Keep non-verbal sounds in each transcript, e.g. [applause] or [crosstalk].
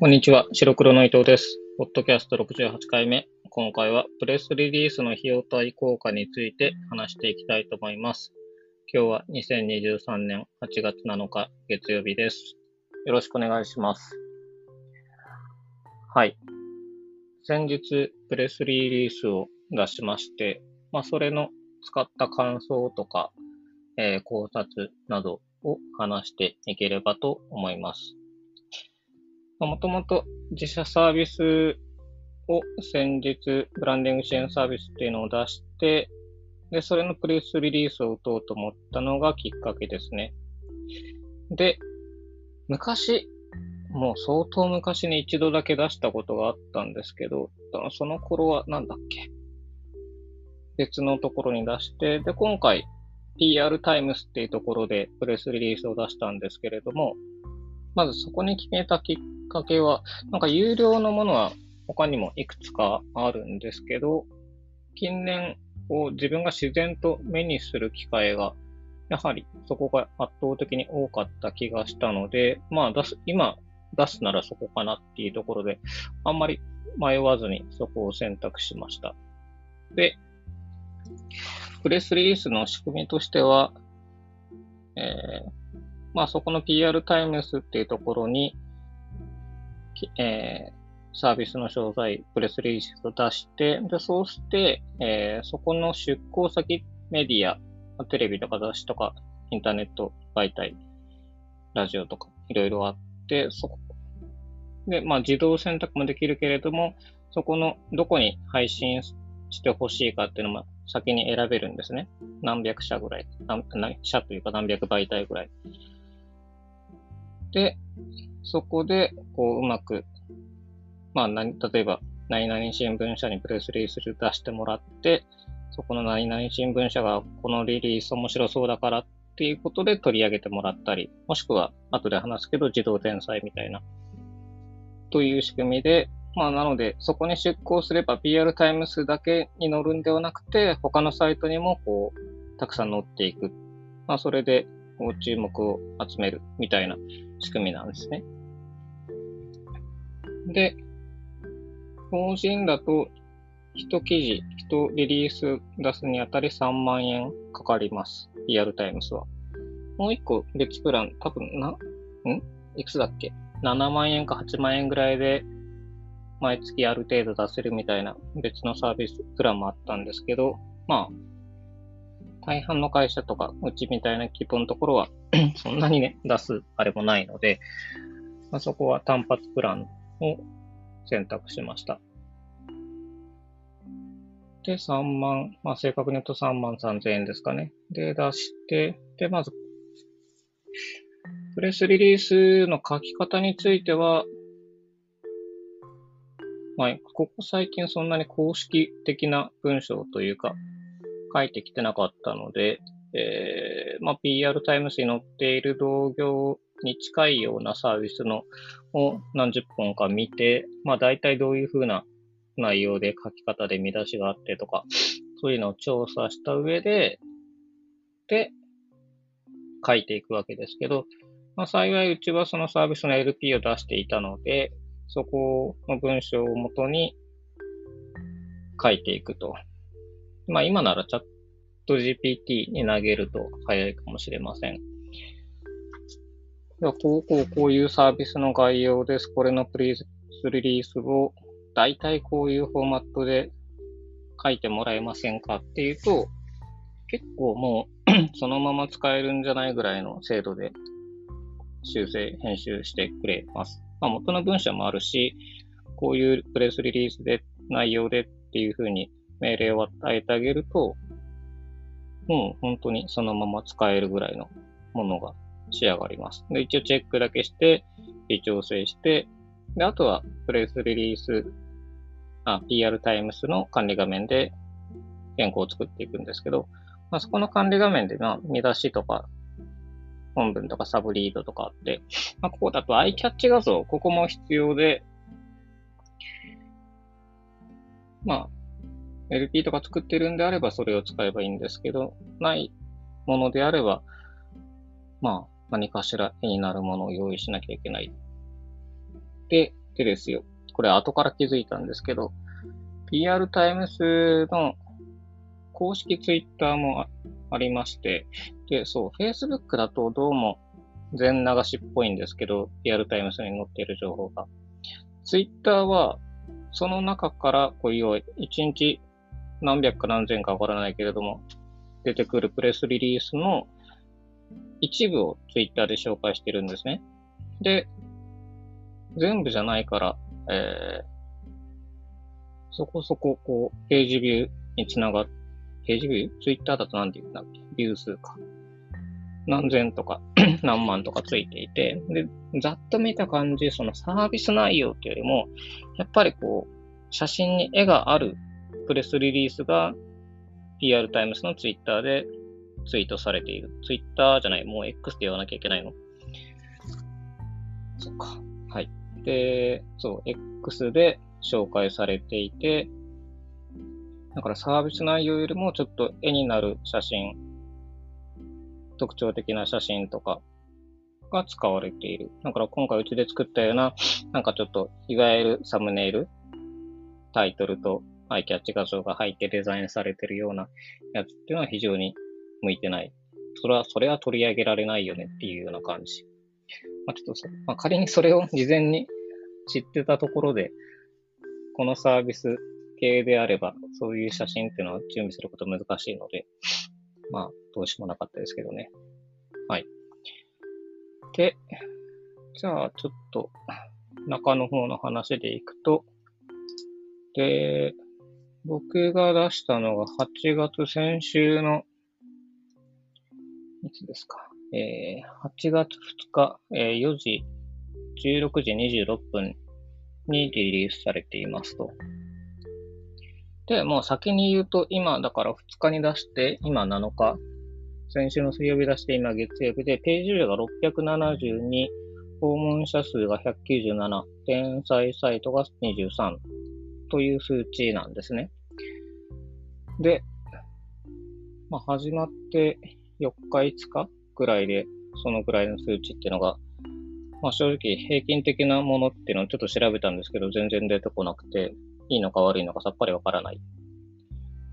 こんにちは、白黒の伊藤です。ポッドキャスト68回目。今回はプレスリリースの費用対効果について話していきたいと思います。今日は2023年8月7日月曜日です。よろしくお願いします。はい。先日、プレスリリースを出しまして、まあ、それの使った感想とか、えー、考察などを話していければと思います。もともと自社サービスを先日、ブランディング支援サービスっていうのを出して、で、それのプレスリリースを打とうと思ったのがきっかけですね。で、昔、もう相当昔に一度だけ出したことがあったんですけど、その頃はなんだっけ？別のところに出して、で、今回 PR タイムスっていうところでプレスリリースを出したんですけれども、まずそこに決めたきっかけは、なんか有料のものは他にもいくつかあるんですけど、近年を自分が自然と目にする機会が、やはりそこが圧倒的に多かった気がしたので、まあ出す、今出すならそこかなっていうところで、あんまり迷わずにそこを選択しました。で、プレスリリースの仕組みとしては、えー、まあそこの PR タイムスっていうところに、えー、サービスの詳細、プレスリリースを出して、で、そうして、えー、そこの出向先メディア、テレビとか雑誌とか、インターネット媒体、ラジオとか、いろいろあって、そこ、で、まあ自動選択もできるけれども、そこのどこに配信してほしいかっていうのも先に選べるんですね。何百社ぐらい。何社というか何百媒体ぐらい。で、そこで、こう、うまく、まあ、例えば、何々新聞社にプレスリリース出してもらって、そこの何々新聞社がこのリリース面白そうだからっていうことで取り上げてもらったり、もしくは後で話すけど自動転載みたいな、という仕組みで、まあなのでそこに出向すれば PR タイムスだけに乗るんではなくて、他のサイトにもこう、たくさん載っていく。まあそれで注目を集めるみたいな仕組みなんですね。で、法人だと、一記事、一リリース出すにあたり3万円かかります。リアルタイムスは。もう一個別プラン、多分な、ん？いくつだっけ ?7 万円か8万円ぐらいで、毎月ある程度出せるみたいな別のサービスプランもあったんですけど、まあ、大半の会社とか、うちみたいな規模のところは [clears throat] そんなにね、出すあれもないので、まあ、そこは単発プランを選択しました。で、3万、まあ正確に言うと3万3000円ですかね。で、出して、で、まず、プレスリリースの書き方については、まあ、ここ最近そんなに公式的な文章というか、書いてきてなかったので、えー、まあ、PR タイムズに載っている同業に近いようなサービスのを何十本か見て、まあ、大体どういうふうな内容で書き方で見出しがあってとか、そういうのを調査した上で、で、書いていくわけですけど、まあ、幸いうちはそのサービスの LP を出していたので、そこの文章をもとに書いていくと。まあ今ならチャット GPT に投げると早いかもしれません。では、こうこうこういうサービスの概要です。これのプリーズリリースを大体こういうフォーマットで書いてもらえませんかっていうと、結構もう [clears throat] そのまま使えるんじゃないぐらいの精度で修正、編集してくれます。まあ、元の文章もあるし、こういうプレスリリースで内容でっていうふうに命令を与えてあげると、もう本当にそのまま使えるぐらいのものが仕上がります。で、一応チェックだけして、微調整して、で、あとはプレスリリース、あ、PR タイムスの管理画面で原稿を作っていくんですけど、まあ、そこの管理画面で、まあ、見出しとか、本文とかサブリードとかあって、まあ、ここだとアイキャッチ画像、ここも必要で、まあ、LP とか作ってるんであればそれを使えばいいんですけど、ないものであれば、まあ、何かしら絵になるものを用意しなきゃいけない。で、でですよ。これ後から気づいたんですけど、PR タイムスの公式ツイッターもありまして、で、そう、Facebook だとどうも全流しっぽいんですけど、リアルタイムスに載っている情報が。Twitter は、その中から、こういう、一日何百か何千かわからないけれども、出てくるプレスリリースの一部を Twitter で紹介してるんですね。で、全部じゃないから、えー、そこそこ、こう、ページビューにつながっ、ページビュー ?Twitter だと何て言うんだっけ？ビュー数か。何千とか [clears throat] 何万とかついていて、で、ざっと見た感じ、そのサービス内容っていうよりも、やっぱりこう、写真に絵があるプレスリリースが PR タイムスのツイッターでツイートされている。ツイッターじゃない、もう X って言わなきゃいけないの？そっか。はい。で、そう、X で紹介されていて、だからサービス内容よりもちょっと絵になる写真特徴的な写真とかが使われている。だから今回うちで作ったような、なんかちょっと、いわゆるサムネイル、タイトルとアイキャッチ画像が入ってデザインされてるようなやつっていうのは非常に向いてない。それは、それは取り上げられないよねっていうような感じ。まあ、ちょっとまあ、仮にそれを事前に知ってたところで、このサービス系であれば、そういう写真っていうのは準備すること難しいので、まあ、どうしようもなかったですけどね。はい。で、じゃあ、ちょっと、中の方の話でいくと、で、僕が出したのが8月先週の、いつですか？えー、8月2日、えー、4時、16時26分にリリースされていますと。で、もう先に言うと、今、だから2日に出して、今7日、先週の水曜日出して、今月曜日で、ページ量が672、訪問者数が197、転載サイトが23という数値なんですね。で、まあ、始まって4日、5日ぐらいで、そのぐらいの数値っていうのが、まあ、正直平均的なものっていうのをちょっと調べたんですけど、全然出てこなくて、いいのか悪いのかさっぱりわからない。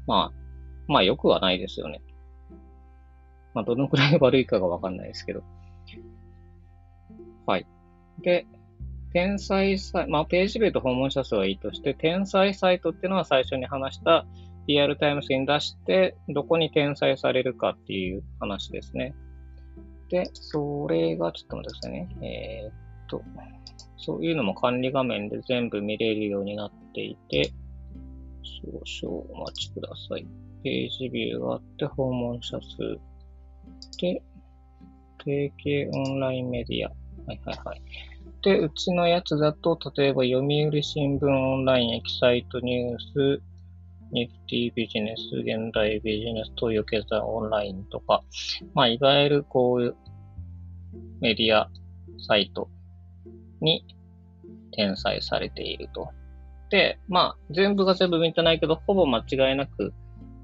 まあ、まあ良くはないですよね。まあどのくらい悪いかがわかんないですけど。はい。で、天才サイト、まあページビューと訪問者数はいいとして、天才サイトっていうのは最初に話したリアルタイムスに出して、どこに転載されるかっていう話ですね。で、それが、ちょっと待ってくださいね。えー、っと、そういうのも管理画面で全部見れるようになっていて、少々お待ちください。ページビューがあって、訪問者数。で、提携オンラインメディア。はいはいはい。で、うちのやつだと、例えば読売新聞オンラインエキサイトニュース、ニフティビジネス、現代ビジネス、東洋経済オンラインとか、まあ、いわゆるこういうメディアサイトに転載されていると。で、まあ、全部が全部見てないけど、ほぼ間違いなく、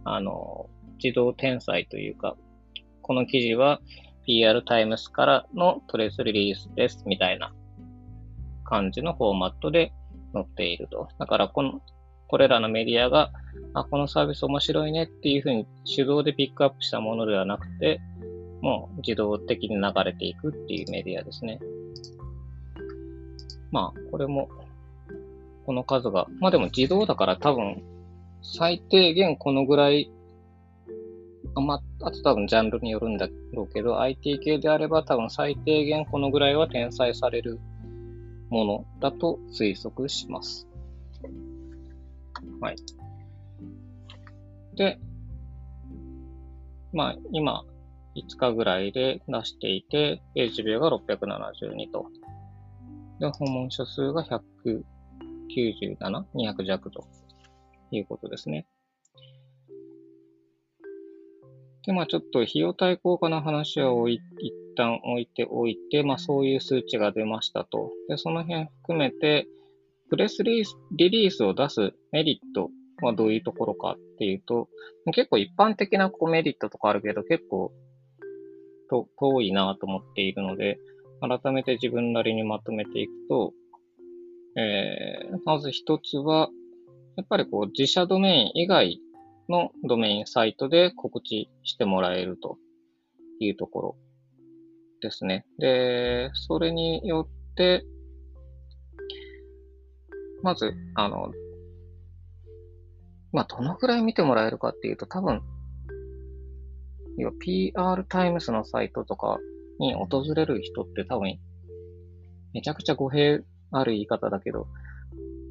あの、自動転載というか、この記事は PR タイムスからのプレスリリースです、みたいな感じのフォーマットで載っていると。だから、この、これらのメディアが、あ、このサービス面白いねっていうふうに手動でピックアップしたものではなくて、もう自動的に流れていくっていうメディアですね。まあ、これも、この数が、まあでも自動だから多分、最低限このぐらい、あまあ、あと多分ジャンルによるんだろうけど、IT 系であれば多分最低限このぐらいは転載されるものだと推測します。はい。で、まあ今、5日ぐらいで出していて、ページビューが672と。で、訪問者数が197、200弱ということですね。で、まあちょっと費用対効果の話は置い一旦置いておいて、まあそういう数値が出ましたと。で、その辺含めて、プレスリリースを出すメリットはどういうところかっていうと、結構一般的なこうメリットとかあるけど、結構と遠いなと思っているので、改めて自分なりにまとめていくと、えー、まず一つは、やっぱりこう自社ドメイン以外のドメインサイトで告知してもらえるというところですね。で、それによって、まず、あの、まあ、どのくらい見てもらえるかっていうと、多分、要は PR タイムスのサイトとかに訪れる人って多分、めちゃくちゃ語弊ある言い方だけど、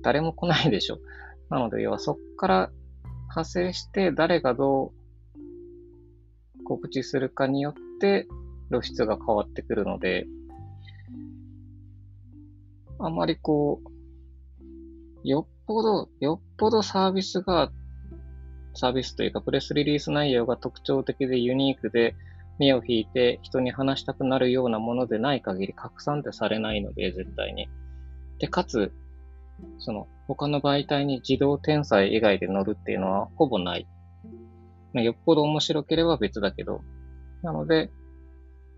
誰も来ないでしょ。なので、要はそっから派生して誰がどう告知するかによって露出が変わってくるので、あまりこう、よっぽど、よっぽどサービスが、サービスというかプレスリリース内容が特徴的でユニークで、目を引いて人に話したくなるようなものでない限り拡散ってされないので、絶対に。で、かつ、その、他の媒体に自動転載以外で載るっていうのはほぼない。まあ、よっぽど面白ければ別だけど。なので、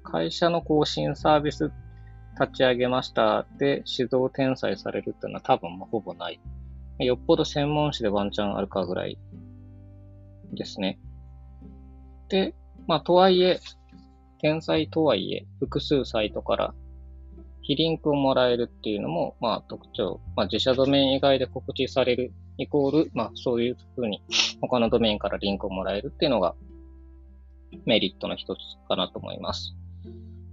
会社の更新サービス立ち上げましたで指導転載されるっていうのは多分ほぼない。よっぽど専門誌でワンチャンあるかぐらいですね。で、まあとはいえ、転載とはいえ、複数サイトから非リンクをもらえるっていうのも、まあ特徴。まあ自社ドメイン以外で告知されるイコール、まあそういうふうに他のドメインからリンクをもらえるっていうのがメリットの一つかなと思います。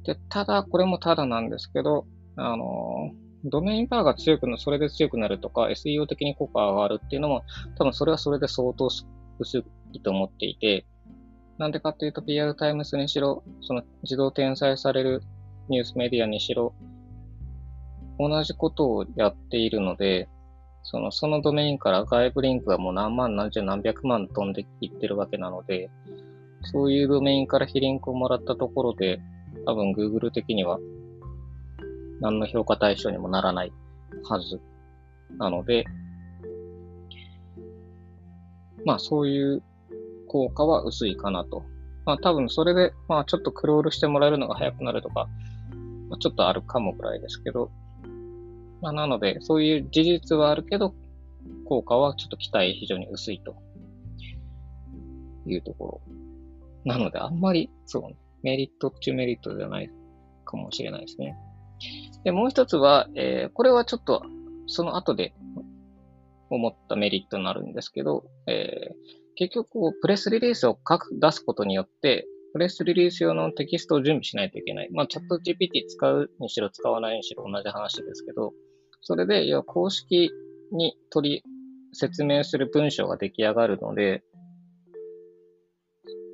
で、ただ、これもただなんですけど、あの、ドメインパワーが強くなる、それで強くなるとか、SEO 的に効果が上がるっていうのも、多分それはそれで相当薄いと思っていて、なんでかっていうと、PR タイムスにしろ、その自動転載されるニュースメディアにしろ、同じことをやっているので、その、そのドメインから外部リンクがもう何万何十何百万飛んでいってるわけなので、そういうドメインから非リンクをもらったところで、多分 Google 的には何の評価対象にもならないはずなので、まあそういう効果は薄いかなと。まあ多分それで、まあちょっとクロールしてもらえるのが早くなるとか、まあ、ちょっとあるかもぐらいですけど、まあなのでそういう事実はあるけど、効果はちょっと期待非常に薄いというところ。なのであんまり、そうね、メリット中メリットではないかもしれないですね。で、もう一つは、えー、これはちょっとその後で思ったメリットになるんですけど、えー、結局、プレスリリースを書く、出すことによって、プレスリリース用のテキストを準備しないといけない。まあ、チャット GPT 使うにしろ使わないにしろ同じ話ですけど、それで、要は公式に取り、説明する文章が出来上がるので、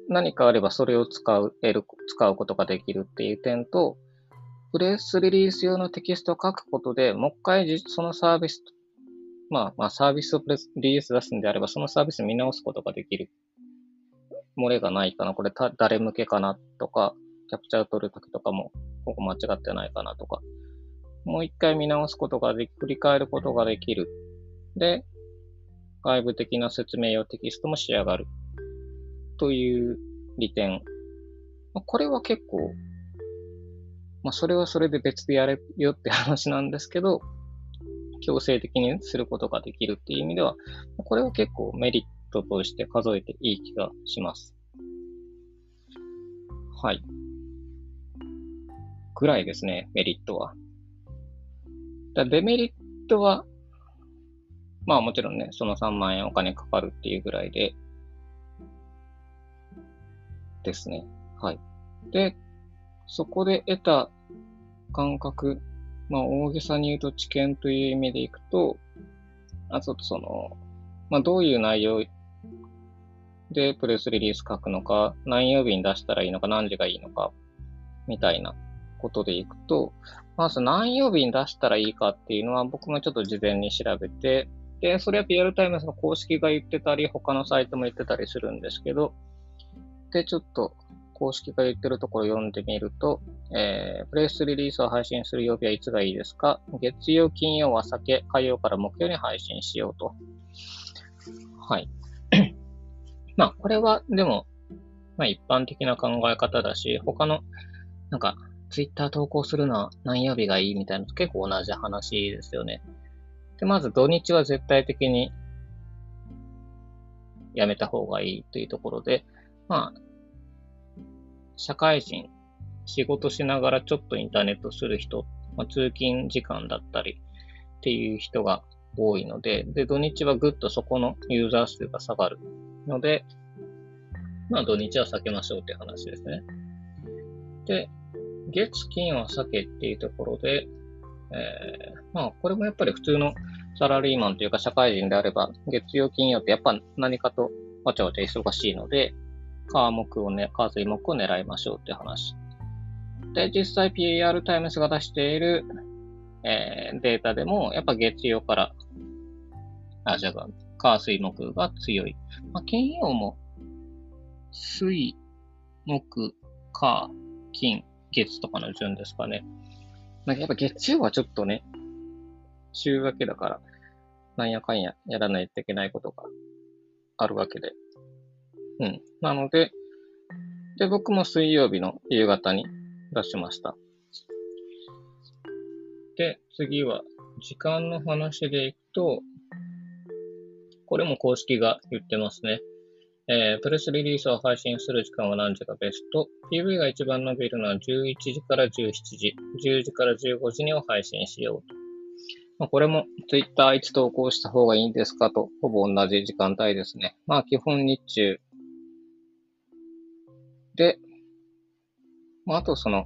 何かあればそれを使う、得る、使うことができるっていう点と、プレスリリース用のテキストを書くことで、もう一回そのサービス、まあ、まあ、サービスをプレスリリース出すんであれば、そのサービス見直すことができる。漏れがないかなこれ誰向けかなとか、キャプチャー取るときとかも、ここ間違ってないかなとか、もう一回見直すことができ、振り返ることができる。で、外部的な説明用テキストも仕上がる。という利点。まあ、これは結構、まあ、それはそれで別でやれよって話なんですけど、強制的にすることができるっていう意味では、これは結構メリットとして数えていい気がします。はい。ぐらいですね、メリットは。だデメリットは、まあもちろんね、その3万円お金かかるっていうぐらいで、ですね。はい。で、そこで得た感覚、まあ大げさに言うと知見という意味でいくと、あとその、まあどういう内容でプレスリリース書くのか、何曜日に出したらいいのか、何時がいいのか、みたいなことでいくと、まず何曜日に出したらいいかっていうのは僕もちょっと事前に調べて、で、それは PR タイムズの公式が言ってたり、他のサイトも言ってたりするんですけど、で、ちょっと公式が言ってるところ読んでみると、えー、プレスリリースを配信する曜日はいつがいいですか？月曜、金曜は避け、火曜から木曜に配信しようと。はい。[coughs] まあ、これは、でも、まあ一般的な考え方だし、他の、なんか、ツイッター投稿するのは何曜日がいいみたいなのと結構同じ話ですよね。で、まず土日は絶対的にやめた方がいいというところで、まあ、社会人、仕事しながらちょっとインターネットする人、まあ、通勤時間だったりっていう人が多いので、で、土日はぐっとそこのユーザー数が下がるので、まあ土日は避けましょうって話ですね。で、月金は避けっていうところで、えー、まあこれもやっぱり普通のサラリーマンというか社会人であれば、月曜金曜ってやっぱ何かとわちゃわちゃ忙しいので、火木をね、火水木を狙いましょうって話。で、実際 PAR タイムスが出している、えー、データでも、やっぱ月曜から、あ、じゃあ、火水木が強い。まあ、金曜も、水、木、火、金、月とかの順ですかね。なんかやっぱ月曜はちょっとね、週明けだから、なんやかんややらないといけないことがあるわけで。うん。なので、で、僕も水曜日の夕方に出しました。で、次は、時間の話でいくと、これも公式が言ってますね。えー、プレスリリースを配信する時間は何時がベスト ?PV が一番伸びるのは11時から17時、10時から15時にを配信しようと。まあ、これも Twitter いつ投稿した方がいいんですかと、ほぼ同じ時間帯ですね。まあ基本日中。で、まああとその、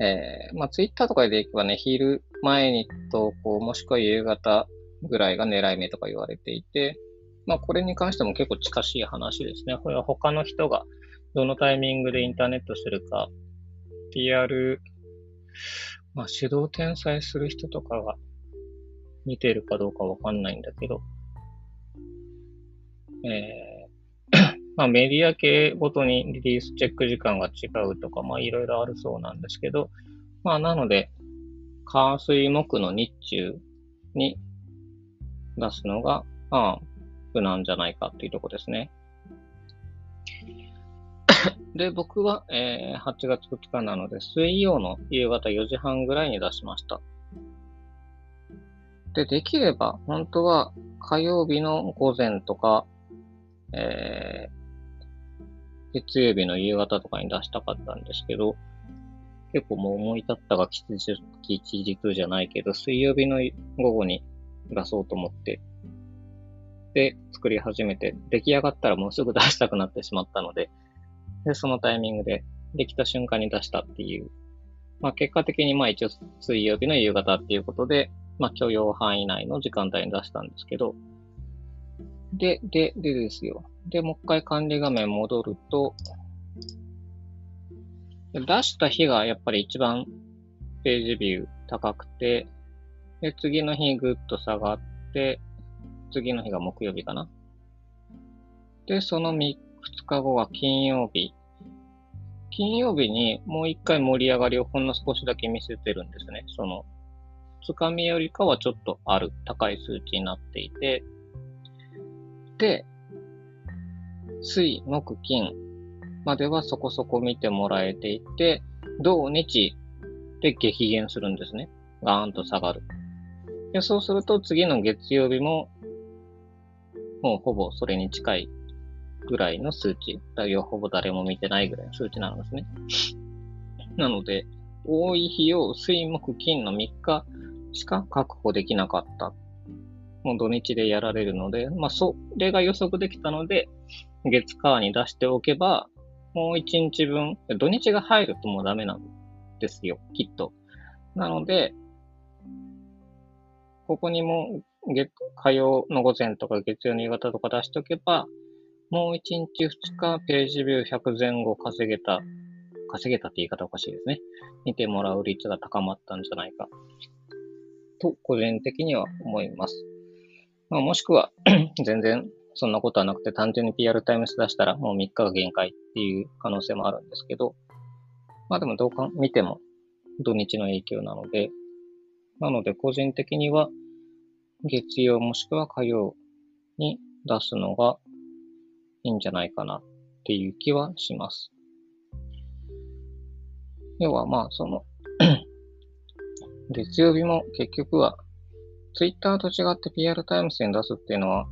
えー、まあ Twitter とかでいけばね、昼前に投稿、もしくは夕方ぐらいが狙い目とか言われていて、まあこれに関しても結構近しい話ですね。これは他の人がどのタイミングでインターネットするか、PR まあ、指導転載する人とかが見てるかどうかわかんないんだけど、えーまあ、メディア系ごとにリリースチェック時間が違うとか、まあ、いろいろあるそうなんですけど、まあ、なので、火水木の日中に出すのが、まあ、無難じゃないかっていうとこですね。[coughs] で、僕は、えー、8月2日なので、水曜の夕方4時半ぐらいに出しました。で、できれば、本当は火曜日の午前とか、えー、月曜日の夕方とかに出したかったんですけど、結構もう思い立ったが吉日じゃないけど、水曜日の午後に出そうと思って、で、作り始めて、出来上がったらもうすぐ出したくなってしまったので、で、そのタイミングで、できた瞬間に出したっていう。まあ、結果的にまあ一応水曜日の夕方っていうことで、まあ、許容範囲内の時間帯に出したんですけど、で、で、でですよ。で、もう一回管理画面戻ると、出した日がやっぱり一番ページビュー高くて、で、次の日ぐっと下がって、次の日が木曜日かな。で、その3 2日後は金曜日。金曜日にもう一回盛り上がりをほんの少しだけ見せてるんですね。その、2日目よりかはちょっとある高い数値になっていて、で、水、木、金まではそこそこ見てもらえていて、土日で激減するんですね。ガーンと下がる。でそうすると次の月曜日も、もうほぼそれに近いぐらいの数値。だいほぼ誰も見てないぐらいの数値なんですね。なので、多い日を水木金の3日しか確保できなかった。もう土日でやられるので、まあ、それが予測できたので、月火に出しておけば、もう1日分、土日が入るともうダメなんですよ、きっと。なので、ここにも月、火曜の午前とか月曜の夕方とか出しておけば、もう1日2日ページビュー100前後稼げた、稼げたって言い方おかしいですね。見てもらう率が高まったんじゃないか。と、個人的には思います。まあ、もしくは [clears throat] 全然そんなことはなくて、単純に PR タイムス出したらもう3日が限界っていう可能性もあるんですけど、まあでもどうか見ても土日の影響なので、なので個人的には月曜もしくは火曜に出すのがいいんじゃないかなっていう気はします。要はまあその [clears throat] 月曜日も結局はツイッターと違って PR タイムスに出すっていうのは、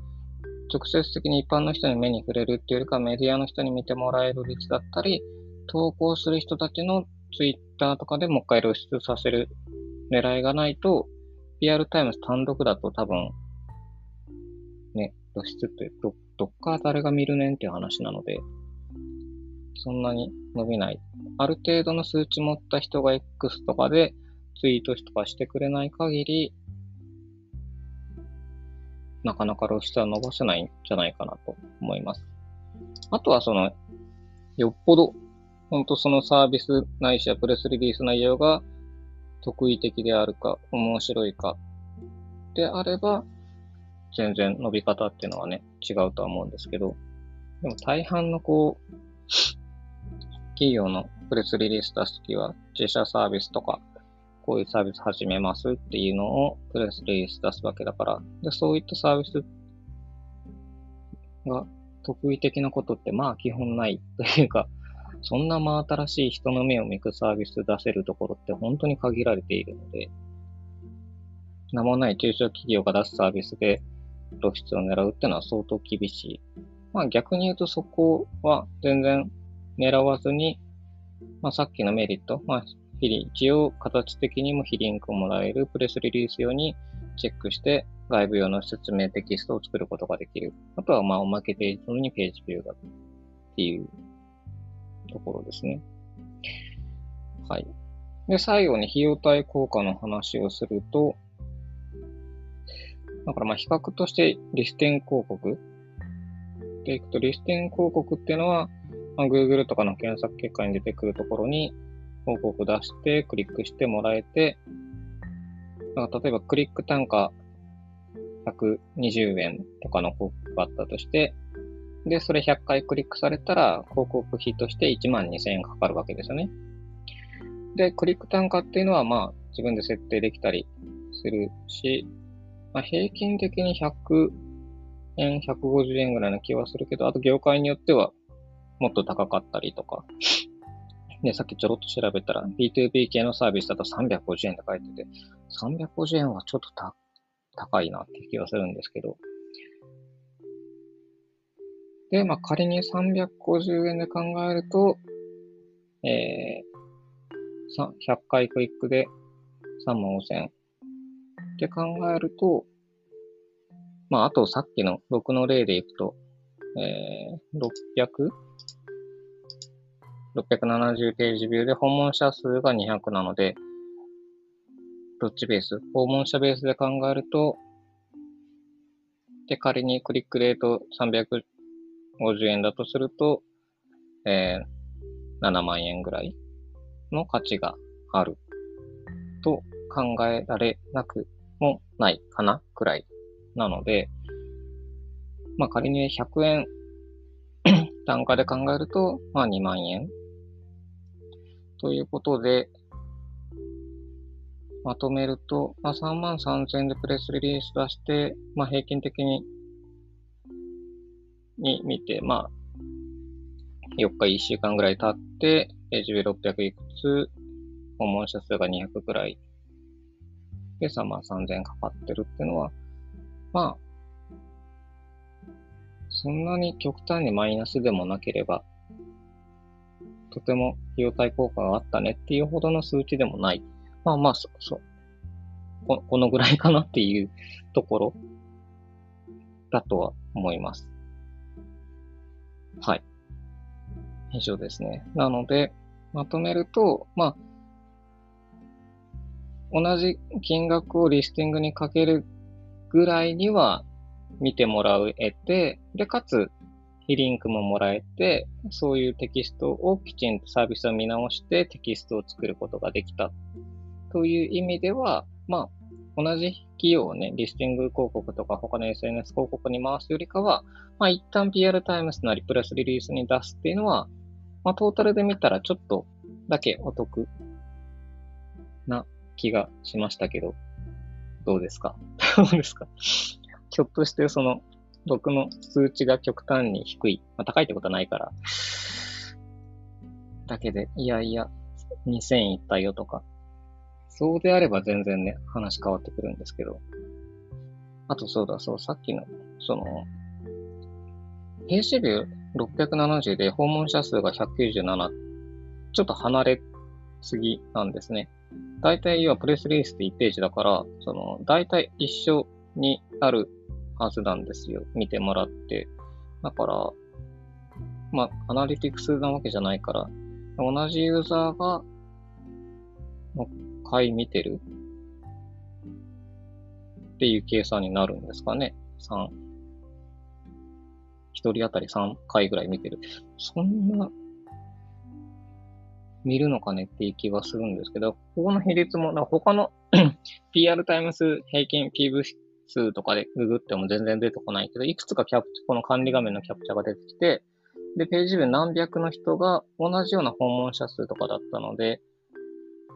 直接的に一般の人に目に触れるっていうよりかメディアの人に見てもらえる率だったり、投稿する人たちのツイッターとかでもう一回露出させる狙いがないと、PR タイムス単独だと多分、ね、露出ってど、どっか誰が見るねんっていう話なので、そんなに伸びない。ある程度の数値持った人が X とかでツイートとかしてくれない限り、なかなか露出は伸ばせないんじゃないかなと思います。あとはその、よっぽど、本当そのサービスないしはプレスリリース内容が得意的であるか、面白いかであれば、全然伸び方っていうのはね、違うとは思うんですけど、でも大半のこう、企業のプレスリリース出すときは、自社サービスとか、こういうサービス始めますっていうのをプレスリリース出すわけだから、で、そういったサービスが得意的なことってまあ基本ないというか、[laughs] そんな真新しい人の目を向くサービス出せるところって本当に限られているので、名もない中小企業が出すサービスで露出を狙うっていうのは相当厳しい。まあ逆に言うとそこは全然狙わずに、まあさっきのメリット、まあ一応形的にも非リンクをもらえるプレスリリース用にチェックして外部用の説明テキストを作ることができる。あとはまあおまけページのにページビューがっていうところですね。はい。で、最後に費用対効果の話をすると、だからまあ比較としてリステン広告でいくと、リステン広告っていうのは、まあ、Google とかの検索結果に出てくるところに広告出してクリックしてもらえて、まあ、例えばクリック単価120円とかの広告があったとして、で、それ100回クリックされたら広告費として1万2000円かかるわけですよね。で、クリック単価っていうのはまあ自分で設定できたりするし、まあ、平均的に100円、150円ぐらいな気はするけど、あと業界によってはもっと高かったりとか。で、さっきちょろっと調べたら B2B 系のサービスだと350円って書いてて、350円はちょっとた高いなって気がするんですけど。で、まあ、仮に350円で考えると、えー、100回クリックで3万5000円って考えると、まあ、あとさっきの6の例でいくと、えー、600? 670ページビューで訪問者数が200なので、どっちベース？訪問者ベースで考えると、で、仮にクリックレート350円だとすると、えー、7万円ぐらいの価値があると考えられなくもないかなくらいなので、まあ仮に100円 [coughs] 単価で考えると、まあ2万円。ということで、まとめると、まあ、3万3000円でプレスリリース出して、まあ、平均的に、に見て、まあ、4日1週間ぐらい経って、ページ600いくつ、訪問者数が200くらい。で3万3000円かかってるっていうのは、まあ、そんなに極端にマイナスでもなければ、とても費用対効果があったねっていうほどの数値でもない。まあまあ、そ、そ、ここのぐらいかなっていうところだとは思います。はい。以上ですね。なので、まとめると、まあ、同じ金額をリスティングにかけるぐらいには見てもらえて、で、かつ、非リンクももらえて、そういうテキストをきちんとサービスを見直してテキストを作ることができた。という意味では、まあ、同じ企業をね、リスティング広告とか他の SNS 広告に回すよりかは、まあ一旦 PR タイムスなりプレスリリースに出すっていうのは、まあトータルで見たらちょっとだけお得な気がしましたけど、どうですか？どうですか？ひょっとしてその、僕の数値が極端に低い。まあ、高いってことはないから。だけで、いやいや、2000いったよとか。そうであれば全然ね、話変わってくるんですけど。あとそうだ、そう、さっきの、その、ページビ670で訪問者数が197、ちょっと離れすぎなんですね。大体、要はプレスリリースって1ページだから、その、大体一緒になるはずなんですよ。見てもらって。だから、まあ、アナリティクスなわけじゃないから、同じユーザーが、もう一回見てるっていう計算になるんですかね。3。一人当たり3回ぐらい見てる。そんな、見るのかねっていう気はするんですけど、ここの比率も、他の [clears throat] PR タイムス平均 PV 数とかでググっても全然出てこないけど、いくつかキャプこの管理画面のキャプチャが出てきて、で、ページ名何百の人が同じような訪問者数とかだったので、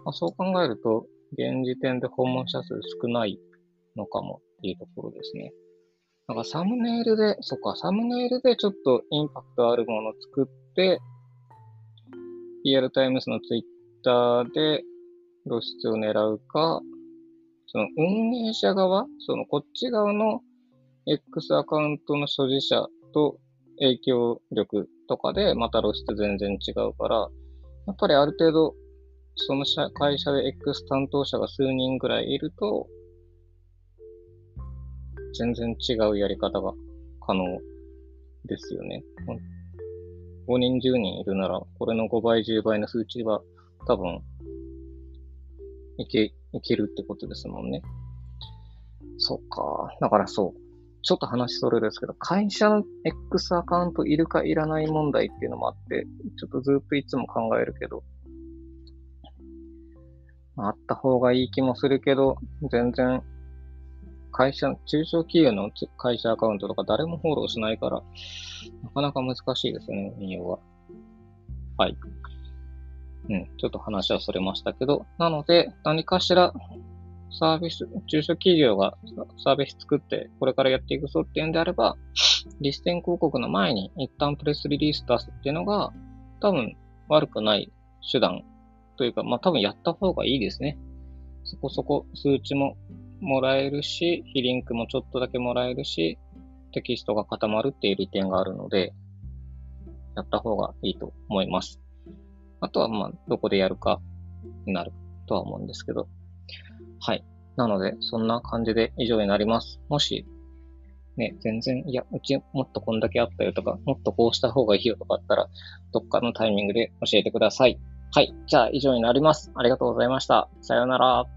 まあ、そう考えると、現時点で訪問者数少ないのかもっていうところですね。なんかサムネイルで、そっか、サムネイルでちょっとインパクトあるものを作って、リアルタイムスのツイッターで露出を狙うか、その運営者側、そのこっち側の X アカウントの所持者と影響力とかでまた露出全然違うから、やっぱりある程度、その会社で X 担当者が数人ぐらいいると、全然違うやり方が可能ですよね。5人10人いるなら、これの5倍10倍の数値は多分、いけ、いけるってことですもんね。そっか。だからそう。ちょっと話それですけど、会社の X アカウントいるかいらない問題っていうのもあって、ちょっとずっといつも考えるけど、あった方がいい気もするけど、全然、会社、中小企業の会社アカウントとか誰もフォローしないから、なかなか難しいですね、運用は。はい。うん、ちょっと話はそれましたけど、なので、何かしらサービス、中小企業がサービス作ってこれからやっていくぞっていうんであれば、リステン広告の前に一旦プレスリリース出すっていうのが多分悪くない手段というか、まあ多分やった方がいいですね。そこそこ数値ももらえるし、非リンクもちょっとだけもらえるし、テキストが固まるっていう利点があるので、やった方がいいと思います。あとはまあ、どこでやるかになるとは思うんですけど。はい。なので、そんな感じで以上になります。もし、ね、全然、いや、うちもっとこんだけあったよとか、もっとこうした方がいいよとかあったら、どっかのタイミングで教えてください。はい。じゃあ以上になります。ありがとうございました。さようなら。